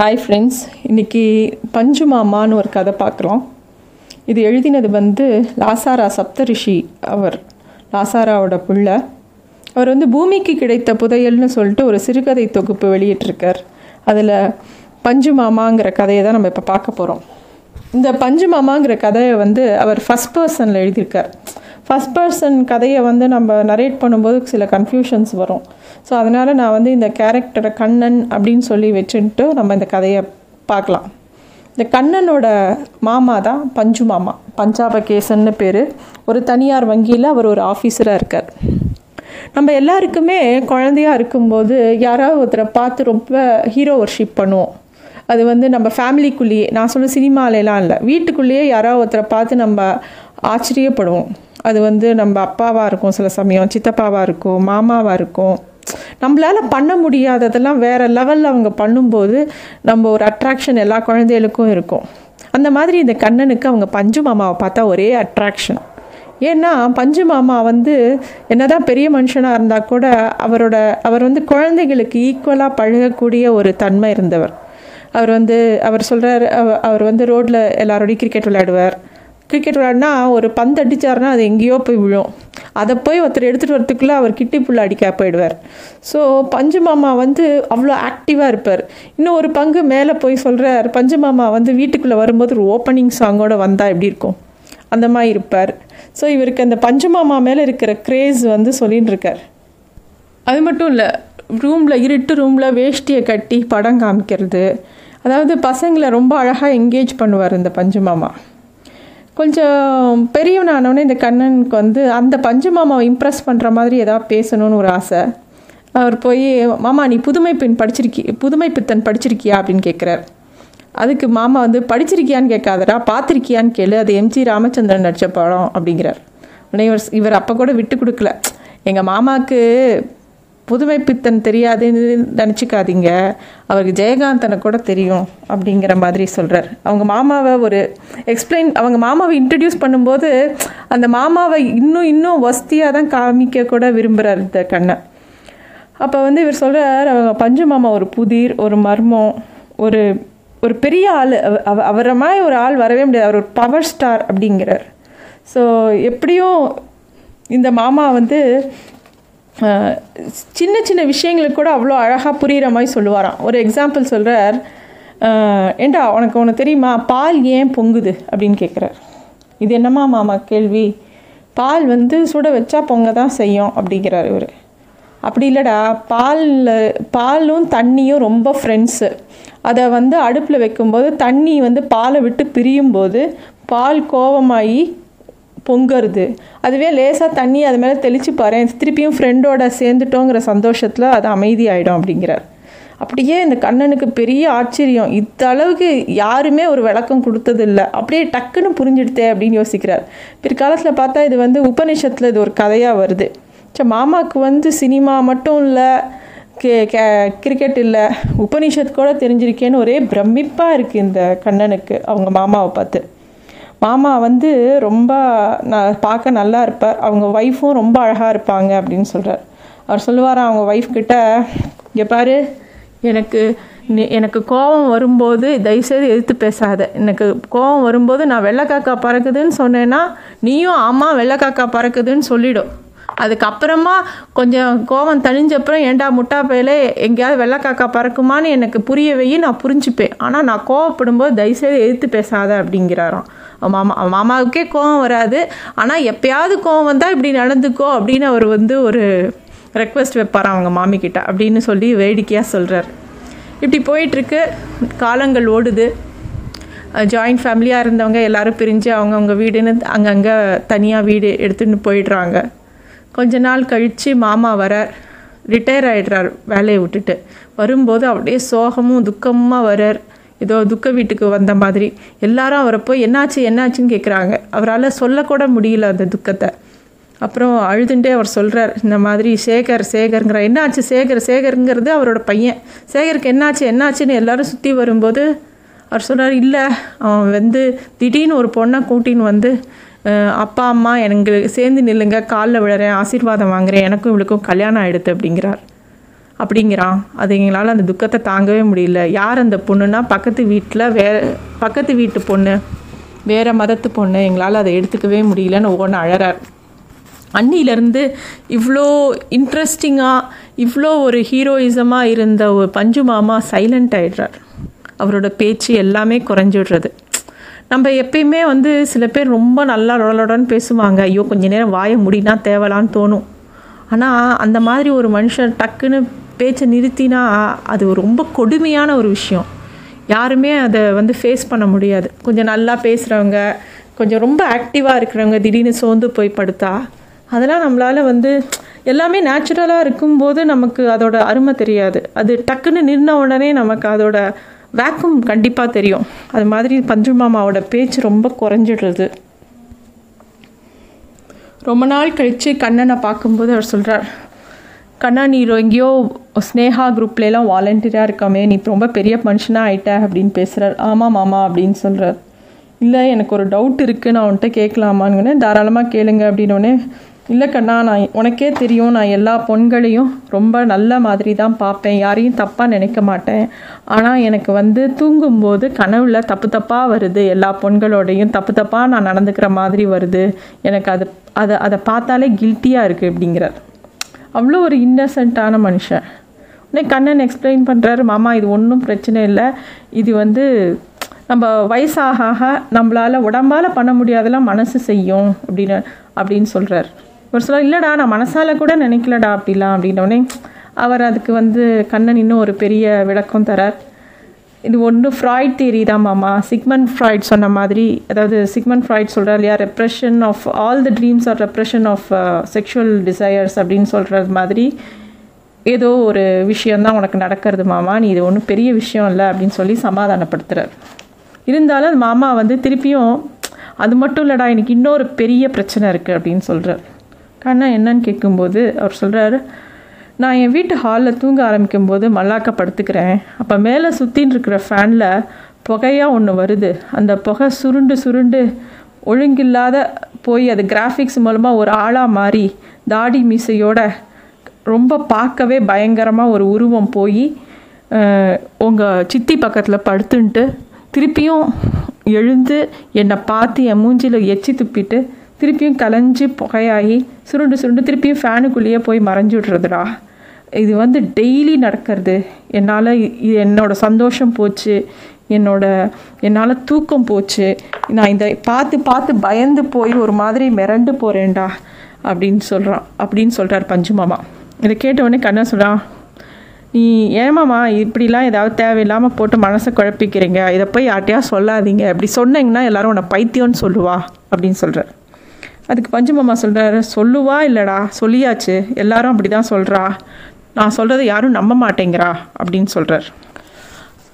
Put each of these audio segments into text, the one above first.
Hi friends இன்றைக்கி பஞ்சு மாமான்னு ஒரு கதை பார்க்குறோம். இது எழுதினது வந்து லாசாரா சப்தரிஷி அவர் லாசாராவோட பிள்ளை. அவர் வந்து பூமிக்கு கிடைத்த புதையல்னு சொல்லிட்டு ஒரு சிறுகதை தொகுப்பு வெளியிட்டிருக்கார். அதில் பஞ்சு மாமாங்கிற கதையை தான் நம்ம இப்போ பார்க்க போகிறோம். இந்த பஞ்சு மாமாங்கிற கதையை வந்து அவர் ஃபஸ்ட் பர்சனில் எழுதியிருக்கார். ஃபஸ்ட் பர்சன் கதையை வந்து நம்ம நரேட் பண்ணும்போது சில கன்ஃபியூஷன்ஸ் வரும். ஸோ அதனால் நான் வந்து இந்த கேரக்டரை கண்ணன் அப்படின்னு சொல்லி வச்சுட்டு நம்ம இந்த கதையை பார்க்கலாம். இந்த கண்ணனோட மாமா தான் பஞ்சு மாமா. பஞ்சாப கேசன்னு பேர். ஒரு தனியார் வங்கியில் அவர் ஒரு ஆஃபீஸராக இருக்கார். நம்ம எல்லாருக்குமே குழந்தையா இருக்கும்போது யாராவது ஒருத்தரை பார்த்து ரொம்ப ஹீரோ ஒர்ஷிப் பண்ணுவோம். அது வந்து நம்ம ஃபேமிலிக்குள்ளேயே நான் சொல்ல சினிமாலெலாம் இல்லை வீட்டுக்குள்ளேயே யாராவது ஒருத்தரை பார்த்து நம்ம ஆச்சரியப்படுவோம். அது வந்து நம்ம அப்பாவாக இருக்கும் சில சமயம் சித்தப்பாவாக இருக்கும் மாமாவாக இருக்கும். நம்மளால் பண்ண முடியாததெல்லாம் வேறு லெவலில் அவங்க பண்ணும்போது நம்ம ஒரு அட்ராக்ஷன் எல்லா குழந்தைகளுக்கும் இருக்கும். அந்த மாதிரி இந்த கண்ணனுக்கு அவங்க பஞ்சு மாமாவை பார்த்தா ஒரே அட்ராக்ஷன் ஏன்னா பஞ்சு மாமா வந்து என்னதான் பெரிய மனுஷனாக இருந்தால் கூட அவரோட அவர் வந்து குழந்தைகளுக்கு ஈக்குவலாக பழகக்கூடிய ஒரு தன்மை இருந்தவர். அவர் வந்து அவர் சொல்கிறார் அவர் வந்து ரோட்டில் எல்லாரோடையும் கிரிக்கெட் விளையாடுவார். கிரிக்கெட் விளாட்னா ஒரு பந்து அடித்தார்னா அது எங்கேயோ போய் விழும். அதை போய் ஒருத்தர் எடுத்துகிட்டு வரத்துக்குள்ளே அவர் கிட்டி புள்ள அடிக்க போயிடுவார். ஸோ பஞ்சு மாமா வந்து அவ்வளோ ஆக்டிவாக இருப்பார். இன்னும் ஒரு பங்கு மேலே போய் சொல்கிறார் பஞ்சு மாமா வந்து வீட்டுக்குள்ளே வரும்போது ஒரு ஓப்பனிங் சாங்கோடு வந்தால் எப்படி இருக்கும்? அந்த மாதிரி இருப்பார். ஸோ இவருக்கு அந்த பஞ்சு மாமா மேலே இருக்கிற க்ரேஸ் வந்து சொல்லின்னு இருக்கார். அது மட்டும் இல்லை ரூமில் இருட்டு ரூமில் வேஷ்டியை கட்டி படம் காமிக்கிறது. அதாவது பசங்களை ரொம்ப அழகாக என்கேஜ் பண்ணுவார் இந்த பஞ்சு மாமா. கொஞ்சம் பெரியவனானவனே இந்த கண்ணனுக்கு வந்து அந்த பஞ்சு மாமாவை இம்ப்ரெஸ் பண்ணுற மாதிரி ஏதாவது பேசணும்னு ஒரு ஆசை. அவர் போய் மாமா நீ புதுமை பெண் படிச்சிருக்கி புதுமை பித்தன் படிச்சிருக்கியா? அப்படின்னு கேட்குறார் அதுக்கு மாமா வந்து படிச்சிருக்கியான்னு கேட்காதடா பார்த்துருக்கியான்னு கேளு அது எம்ஜி ராமச்சந்திரன் நடித்த படம் அப்படிங்கிறார். உடனே இவர் இவர் அப்போ கூட விட்டு கொடுக்கல. எங்கள் மாமாவுக்கு புதுமை பித்தன் தெரியாதுன்னு நினச்சிக்காதீங்க. அவருக்கு ஜெயகாந்தனை கூட தெரியும் அப்படிங்கிற மாதிரி சொல்கிறார் அவங்க மாமாவை ஒரு எக்ஸ்பிளைன் அவங்க மாமாவை இன்ட்ரடியூஸ் பண்ணும்போது அந்த மாமாவை இன்னும் இன்னும் வசதியாக தான் காமிக்க கூட விரும்புகிறார் இந்த கண்ணை அப்போ வந்து இவர் சொல்கிறார் அவங்க பஞ்சு மாமா ஒரு புதிர் ஒரு மர்மம் ஒரு ஒரு பெரிய ஆள் அவ அவரை மாதிரி ஒரு ஆள் வரவே முடியாது. அவர் ஒரு பவர் ஸ்டார் அப்படிங்கிறார். ஸோ எப்படியும் இந்த மாமா வந்து சின்ன சின்ன விஷயங்களுக்கு கூட அவ்வளோ அழகாக புரிகிற மாதிரி சொல்லுவாராம். ஒரு எக்ஸாம்பிள் சொல்கிறார் ஏண்டா உனக்கு உனக்கு தெரியுமா? பால் ஏன் பொங்குது? அப்படின்னு கேட்குறார் இது என்னம்மா மாமா கேள்வி? பால் வந்து சுட வச்சா பொங்க தான் செய்யும் அப்படிங்கிறார் இவர். அப்படி இல்லைடா பாலில் பாலும் தண்ணியும் ரொம்ப ஃப்ரெண்ட்ஸு அதை வந்து அடுப்பில் வைக்கும்போது தண்ணி வந்து பாலை விட்டு பிரியும் போது பால் கோவமாகி பொங்கறது. அதுவே லேசாக தண்ணி அது மேலே தெளித்து பாரு திருப்பியும் ஃப்ரெண்டோட சேர்ந்துட்டோங்கிற சந்தோஷத்தில் அது அமைதியாயிடும் அப்படிங்கிறார். அப்படியே இந்த கண்ணனுக்கு பெரிய ஆச்சரியம். இந்த அளவுக்கு யாருமே ஒரு விளக்கம் கொடுத்ததில்லை. அப்படியே டக்குன்னு புரிஞ்சுடுத்தே அப்படின்னு யோசிக்கிறார். பிற்காலத்தில் பார்த்தா இது வந்து உபநிஷத்தில் இது ஒரு கதையாக வருது. ஸோ மாமாவுக்கு வந்து சினிமா மட்டும் இல்லை கே கே கிரிக்கெட் இல்லை உபனிஷத் கூட தெரிஞ்சிருக்கேன்னு ஒரே பிரமிப்பாக இருக்குது இந்த கண்ணனுக்கு அவங்க மாமாவை பார்த்து. மாமா வந்து ரொம்ப நான் பார்க்க நல்லா இருப்பார். அவங்க ஒய்ஃபும் ரொம்ப அழகாக இருப்பாங்க அப்படின்னு சொல்கிறார் அவர் சொல்லுவார் அவங்க ஒய்ஃப் கிட்ட இங்கே பாரு எனக்கு எனக்கு கோபம் வரும்போது தயவுசெய்து எதிர்த்து பேசாத. எனக்கு கோபம் வரும்போது நான் வெள்ளைக்காக்கா பறக்குதுன்னு சொன்னேன்னா நீயும் ஆமாம் வெள்ளைக்காக்கா பறக்குதுன்னு சொல்லிடும். அதுக்கப்புறமா கொஞ்சம் கோவம் தணிஞ்சப்புறம் ஏண்டா முட்டா பையிலே எங்கேயாவது வெள்ளைக்காக்கா பறக்குமான்னு எனக்கு புரிய நான் புரிஞ்சுப்பேன். ஆனால் நான் கோவப்படும்போது தயவுசெய்து எதிர்த்து பேசாத அப்படிங்கிறாராம். மாமா மாமாவுக்கே கோவம் வராது. ஆனால் எப்பயாவது கோவம் வந்தால் இப்படி நடந்துக்கோ அப்படின்னு அவர் வந்து ஒரு ரெக்வஸ்ட் வைப்பார் அவங்க மாமிக்கிட்ட அப்படின்னு சொல்லி வேடிக்கையாக சொல்கிறார் இப்படி போயிட்டுருக்கு. காலங்கள் ஓடுது. ஜாயிண்ட் ஃபேமிலியாக இருந்தவங்க எல்லோரும் பிரிஞ்சு அவங்கவுங்க வீடுன்னு அங்கங்கே தனியாக வீடு எடுத்துகிட்டு போயிடுறாங்க. கொஞ்ச நாள் கழித்து மாமா வர ரிட்டையர் ஆகிடுறார் வேலையை விட்டுட்டு. வரும்போது அப்படியே சோகமும் துக்கமாக வரார் ஏதோ துக்க வீட்டுக்கு வந்த மாதிரி. எல்லாரும் அவரை போய் என்னாச்சு என்னாச்சுன்னு கேட்குறாங்க அவரால் சொல்லக்கூட முடியல அந்த துக்கத்தை. அப்புறம் அழுதுண்டே அவர் சொல்கிறார் இந்த மாதிரி சேகர் சேகருங்கிற என்னாச்சு சேகர் சேகருங்கிறது அவரோட பையன். சேகருக்கு என்னாச்சு என்னாச்சுன்னு எல்லாரும் சுற்றி வரும்போது அவர் சொல்கிறார் இல்லை அவன் வந்து திடீர்னு ஒரு பொண்ணை கூட்டின்னு வந்து அப்பா அம்மா எனக்கு சேர்ந்து நில்லுங்க காலில் விழுறேன் ஆசீர்வாதம் வாங்குறேன் எனக்கும் இவளுக்கும் கல்யாணம் ஆகிடுது அப்படிங்கிறார். அப்படிங்கிறான். அது எங்களால் அந்த துக்கத்தை தாங்கவே முடியல. யார் அந்த பொண்ணுன்னா பக்கத்து வீட்டில் வே பக்கத்து வீட்டு பொண்ணு வேறு மதத்து பொண்ணு எங்களால் அதை எடுத்துக்கவே முடியலன்னு ஒவ்வொன்று அழறார். அன்னியிலேருந்து இவ்வளோ இன்ட்ரெஸ்டிங்காக இவ்வளோ ஒரு ஹீரோயிசமாக இருந்த ஒரு பஞ்சு மாமா சைலண்ட் ஆகிடுறார் அவரோட பேச்சு எல்லாமே குறைஞ்சிடுறது. நம்ம எப்பயுமே வந்து சில பேர் ரொம்ப நல்லா ரொலடன்னு பேசுவாங்க. ஐயோ கொஞ்ச நேரம் வாய முடினா தேவலான்னு தோணும். ஆனால் அந்த மாதிரி ஒரு மனுஷன் டக்குன்னு பேச்சை நிறுத்தினா அது ரொம்ப கொடுமையான ஒரு விஷயம். யாருமே அதை வந்து ஃபேஸ் பண்ண முடியாது. கொஞ்சம் நல்லா பேசுகிறவங்க கொஞ்சம் ரொம்ப ஆக்டிவாக இருக்கிறவங்க திடீர்னு சோர்ந்து போய் படுத்தா அதெல்லாம் நம்மளால் வந்து எல்லாமே நேச்சுரலாக இருக்கும்போது நமக்கு அதோட அருமை தெரியாது. அது டக்குன்னு நின்ன உடனே நமக்கு அதோட வேக்கும் கண்டிப்பாக தெரியும். அது மாதிரி பஞ்சு மாமாவோட பேச்சு ரொம்ப குறைஞ்சிடுறது. ரொம்ப நாள் கழித்து கண்ணனை பார்க்கும்போது அவர் சொல்கிறார் கண்ணா நீ எங்கேயோ ஸ்னேகா குரூப்லலாம் வாலண்டியராக இருக்காமே நீ ரொம்ப பெரிய மனுஷனாக ஆயிட்ட அப்படின்னு பேசுகிறார் ஆமாம் மாமா அப்படின்னு சொல்கிறார் இல்லை எனக்கு ஒரு டவுட் இருக்குது நான் உன்கிட்ட கேட்கலாமான்னு. தாராளமாக கேளுங்க அப்படின்னோடனே இல்லை கண்ணா நான் உனக்கே தெரியும் நான் எல்லா பொண்களையும் ரொம்ப நல்ல மாதிரி தான் பார்ப்பேன். யாரையும் தப்பாக நினைக்க மாட்டேன். ஆனால் எனக்கு வந்து தூங்கும்போது கனவுல தப்பு தப்பாக வருது. எல்லா பொண்களோடையும் தப்பு தப்பாக நான் நடந்துக்கிற மாதிரி வருது. எனக்கு அது அதை அதை பார்த்தாலே கில்ட்டியாக இருக்குது அப்படிங்கிறார். அவ்வளோ ஒரு இன்னசென்ட்டான மனுஷன். உடனே கண்ணன் எக்ஸ்பிளைன் பண்ணுறாரு மாமா இது ஒன்றும் பிரச்சனை இல்லை. இது வந்து நம்ம வயசாக ஆக நம்மளால் உடம்பால் பண்ண முடியாதெல்லாம் மனசு செய்யும் அப்படின்னு அப்படின்னு சொல்கிறார் ஒரு சில இல்லைடா நான் மனசால் கூட நினைக்கலடா அப்படிலாம் அப்படின்னோடனே அவர் அதுக்கு வந்து கண்ணன் இன்னும் ஒரு பெரிய விளக்கம் தரார். இது ஒன்று ஃப்ராய்ட் தியரி தான் மாமா. சிக்மன் ஃப்ராய்ட் சொன்ன மாதிரி அதாவது சிக்மன் ஃப்ராய்ட் சொல்கிறார் இல்லையா repression of all the dreams are repression of sexual desires அப்படின்னு சொல்கிறது மாதிரி ஏதோ ஒரு விஷயந்தான் உனக்கு நடக்கிறது மாமா. நீ இது ஒன்றும் பெரிய விஷயம் இல்லை அப்படின்னு சொல்லி சமாதானப்படுத்துகிறார் இருந்தாலும் மாமா வந்து திருப்பியும் அது மட்டும் இல்லைடா எனக்கு இன்னொரு பெரிய பிரச்சனை இருக்குது அப்படின்னு சொல்கிறார் கண்ணா என்னன்னு கேட்கும்போது அவர் சொல்கிறாரு நான் என் வீட்டு ஹாலில் தூங்க ஆரம்பிக்கும் போது மல்லாக்க படுத்துக்கிறேன். அப்போ மேலே சுற்றின்னு இருக்கிற ஃபேனில் புகையாக ஒன்று வருது. அந்த புகை சுருண்டு சுருண்டு ஒழுங்கில்லாத போய் அது கிராஃபிக்ஸ் மூலமாக ஒரு ஆளாக மாறி தாடி மீசையோட ரொம்ப பார்க்கவே பயங்கரமாக ஒரு உருவம் போய் உங்கள் சித்தி பக்கத்தில் படுத்துன்ட்டு திருப்பியும் எழுந்து என்னை பார்த்து என் மூஞ்சியில் எச்சி துப்பிட்டு திருப்பியும் கலைஞ்சு புகையாகி சுருண்டு சுருண்டு திருப்பியும் ஃபேனுக்குள்ளேயே போய் மறைஞ்சு விட்றதுடா. இது வந்து டெய்லி நடக்கிறது. என்னால் இது சந்தோஷம் போச்சு. என்னோட என்னால் தூக்கம் போச்சு. நான் இந்த பார்த்து பார்த்து பயந்து போய் ஒரு மாதிரி மிரண்டு போகிறேன்டா அப்படின்னு சொல்கிறான் அப்படின்னு சொல்கிறார் பஞ்சு மாமா. இதை கேட்டவுடனே கண்ணா சொல்கிறான் நீ ஏமாமா இப்படிலாம் ஏதாவது தேவையில்லாமல் போட்டு மனசை குழப்பிக்கிறீங்க? இதை போய் யார்ட்டையா சொல்லாதீங்க. அப்படி சொன்னீங்கன்னா எல்லாரும் உன்னை பைத்தியம்னு சொல்லுவா அப்படின்னு சொல்கிறார் அதுக்கு பஞ்சமாமா சொல்கிறாரு சொல்லுவா இல்லைடா சொல்லியாச்சு. எல்லாரும் அப்படி தான் சொல்கிறா நான் சொல்கிறத யாரும் நம்ப மாட்டேங்கிறா அப்படின்னு சொல்கிறார்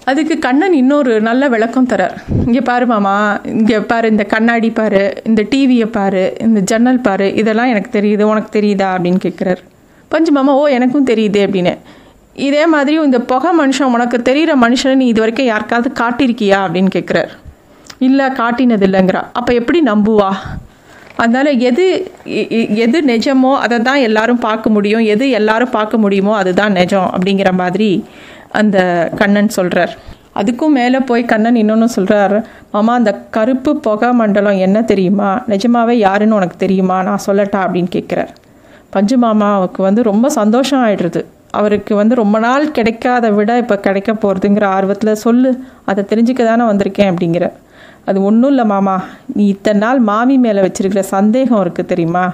அதுக்கு கண்ணன் இன்னொரு நல்ல விளக்கம் தரார். இங்கே பாரு மாமா இங்கே பாரு இந்த கண்ணாடி பாரு இந்த டிவியை பாரு இந்த ஜன்னல் பாரு இதெல்லாம் எனக்கு தெரியுது உனக்கு தெரியுதா அப்படின்னு கேட்குறாரு பஞ்சு மாமா ஓ எனக்கும் தெரியுது அப்படின்னு. இதே மாதிரி இந்த புகை மனுஷன் உனக்கு தெரிகிற மனுஷனை நீ இது வரைக்கும் யாருக்காவது காட்டியிருக்கியா அப்படின்னு கேட்குறார் இல்லை காட்டினது இல்லைங்கிறா அப்போ எப்படி நம்புவா? அதனால் எது எது நிஜமோ அதை தான் எல்லாரும் பார்க்க முடியும். எது எல்லாரும் பார்க்க முடியுமோ அதுதான் நிஜம் அப்படிங்கிற மாதிரி அந்த கண்ணன் சொல்கிறார் அதுக்கும் மேலே போய் கண்ணன் இன்னொன்று சொல்கிறார் மாமா அந்த கருப்பு புகை மண்டலம் என்ன தெரியுமா? நிஜமாவே யாருன்னு உனக்கு தெரியுமா? நான் சொல்லட்டா அப்படின்னு கேட்குறார் பஞ்சு மாமாவுக்கு வந்து ரொம்ப சந்தோஷம் ஆகிடுது அவருக்கு வந்து ரொம்ப நாள் கிடைக்காத விட இப்போ கிடைக்க போகிறதுங்கிற ஆர்வத்தில் சொல்லு அதை தெரிஞ்சுக்க தானே வந்திருக்கேன் அப்படிங்கிற அது ஒன்றும் இல்லை மாமா. நீ இத்தனை நாள் மாமி மேலே வச்சிருக்கிற சந்தேகம் இருக்குது தெரியுமா?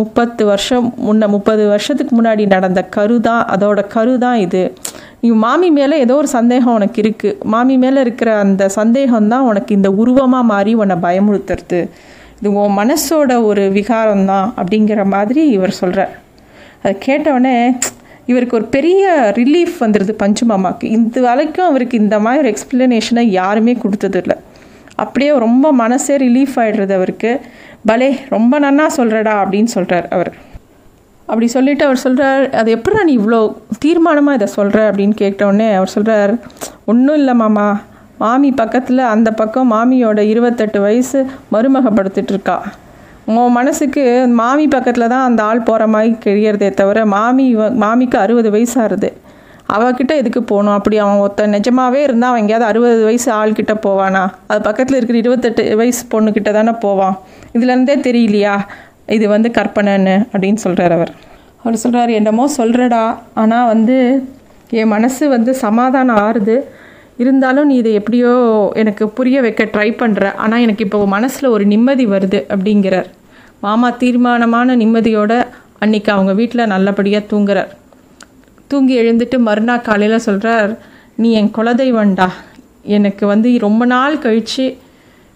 முப்பத்து வருஷம் முன்ன முப்பது வருஷத்துக்கு முன்னாடி நடந்த கரு தான் அதோட கரு தான் இது. நீ மாமி மேலே ஏதோ ஒரு சந்தேகம் உனக்கு இருக்குது மாமி மேலே இருக்கிற அந்த சந்தேகம் தான் உனக்கு இந்த உருவமாக மாறி உன்னை பயமுறுத்துறது. இது உன் மனசோட ஒரு விகாரம் தான் அப்படிங்கிற மாதிரி இவர் சொல்கிறார் அதை கேட்டவுடனே இவருக்கு ஒரு பெரிய ரிலீஃப் வந்துடுது பஞ்சு மாமாவுக்கு இந்த வரைக்கும் அவருக்கு இந்த மாதிரி ஒரு எக்ஸ்பிளனேஷனை யாருமே கொடுத்ததில்லை அப்படியே ரொம்ப மனசே ரிலீஃப் ஆகிடுறது அவருக்கு. பலே ரொம்ப நன்னா சொல்கிறடா அப்படின்னு சொல்கிறார் அவர். அப்படி சொல்லிவிட்டு அவர் சொல்கிறார் அது எப்படா நீ இவ்வளோ தீர்மானமாக இதை சொல்கிற அப்படின்னு கேட்டோடனே அவர் சொல்கிறார் ஒன்றும் இல்லை மாமா. மாமி பக்கத்தில் அந்த பக்கம் மாமியோட இருபத்தெட்டு வயசு மருமகப்படுத்திட்டுருக்கா உன் மனசுக்கு மாமி பக்கத்தில் தான் அந்த ஆள் போகிற மாதிரி தெரியறதே தவிர மாமி மாமிக்கு அறுபது வயசாகுது அவகிட்ட எதுக்கு போகணும்? அப்படி அவன் ஒருத்தன் நிஜமாவே இருந்தால் அவன் எங்கேயாவது அறுபது வயசு ஆள்கிட்ட போவானா? அது பக்கத்தில் இருக்கிற இருபத்தெட்டு வயசு பொண்ணுக்கிட்ட தானே போவான். இதுலேருந்தே தெரியலையா? இது வந்து கற்பனைன்னு அப்படின்னு சொல்கிறார் அவர். அவர் சொல்கிறார் என்னமோ சொல்கிறடா ஆனால் வந்து என் மனசு வந்து சமாதானம் ஆறுது. இருந்தாலும் நீ இதை எப்படியோ எனக்கு புரிய வைக்க ட்ரை பண்ணுற ஆனால் எனக்கு இப்போ மனசில் ஒரு நிம்மதி வருது அப்படிங்கிறார். மாமா தீர்மானமான நிம்மதியோட அன்னைக்கு அவங்க வீட்டில் நல்லபடியாக தூங்குறார். தூங்கி எழுந்துட்டு மறுநாள் காலையில் சொல்கிறார் நீ என் குலதெய்வம்டா. எனக்கு வந்து ரொம்ப நாள் கழித்து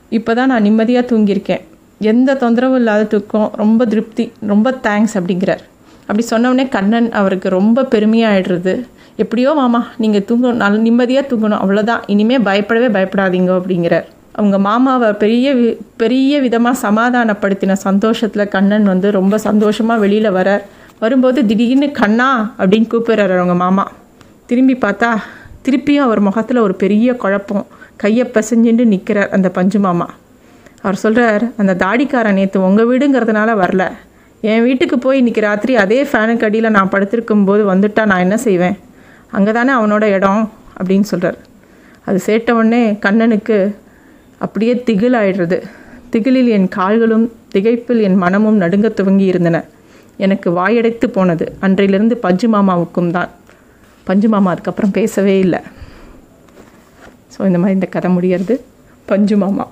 இப்போ தான் நான் நிம்மதியாக தூங்கியிருக்கேன். எந்த தொந்தரவும் இல்லாத தூக்கம் ரொம்ப திருப்தி ரொம்ப தேங்க்ஸ் அப்படிங்கிறார். அப்படி சொன்னோடனே கண்ணன் அவருக்கு ரொம்ப பெருமையாகிடுறது எப்படியோ மாமா நீங்கள் தூங்கணும் நல்ல நிம்மதியாக தூங்கணும் அவ்வளோதான் இனிமேல் பயப்படவே பயப்படாதீங்க அப்படிங்கிறார். அவங்க மாமாவை பெரிய வி- பெரிய விதமாக சமாதானப்படுத்தின சந்தோஷத்தில் கண்ணன் வந்து ரொம்ப சந்தோஷமாக வெளியில் வரார். வரும்போது திடீர்னு கண்ணா அப்படின்னு கூப்பிடுறாரு அவங்க மாமா. திரும்பி பார்த்தா திருப்பியும் அவர் முகத்தில் ஒரு பெரிய குழப்பம். கையை பிசைஞ்சுட்டு நிற்கிறார் அந்த பஞ்சு மாமா. அவர் சொல்கிறார் அந்த தாடிக்காரன் நேற்று உங்கள் வீடுங்கிறதுனால வரல. என் வீட்டுக்கு போய் இன்றைக்கி ராத்திரி அதே ஃபேனுக்கு அடியில் நான் படுத்திருக்கும் போது வந்துட்டா நான் என்ன செய்வேன்? அங்கே தானே அவனோட இடம் அப்படின்னு சொல்கிறார் அது சேட்ட உடனே கண்ணனுக்கு அப்படியே திகில் ஆயிடுறது திகிலில் என் கால்களும் திகைப்பில் என் மனமும் நடுங்க துவங்கி இருந்தன எனக்கு வாயடைத்து போனது. அன்றையிலிருந்து பஞ்சு மாமாவுக்கும் தான். பஞ்சு மாமா அதுக்கப்புறம் பேசவே இல்லை. ஸோ இந்த மாதிரி இந்த கதை முடியறது. பஞ்சு மாமா.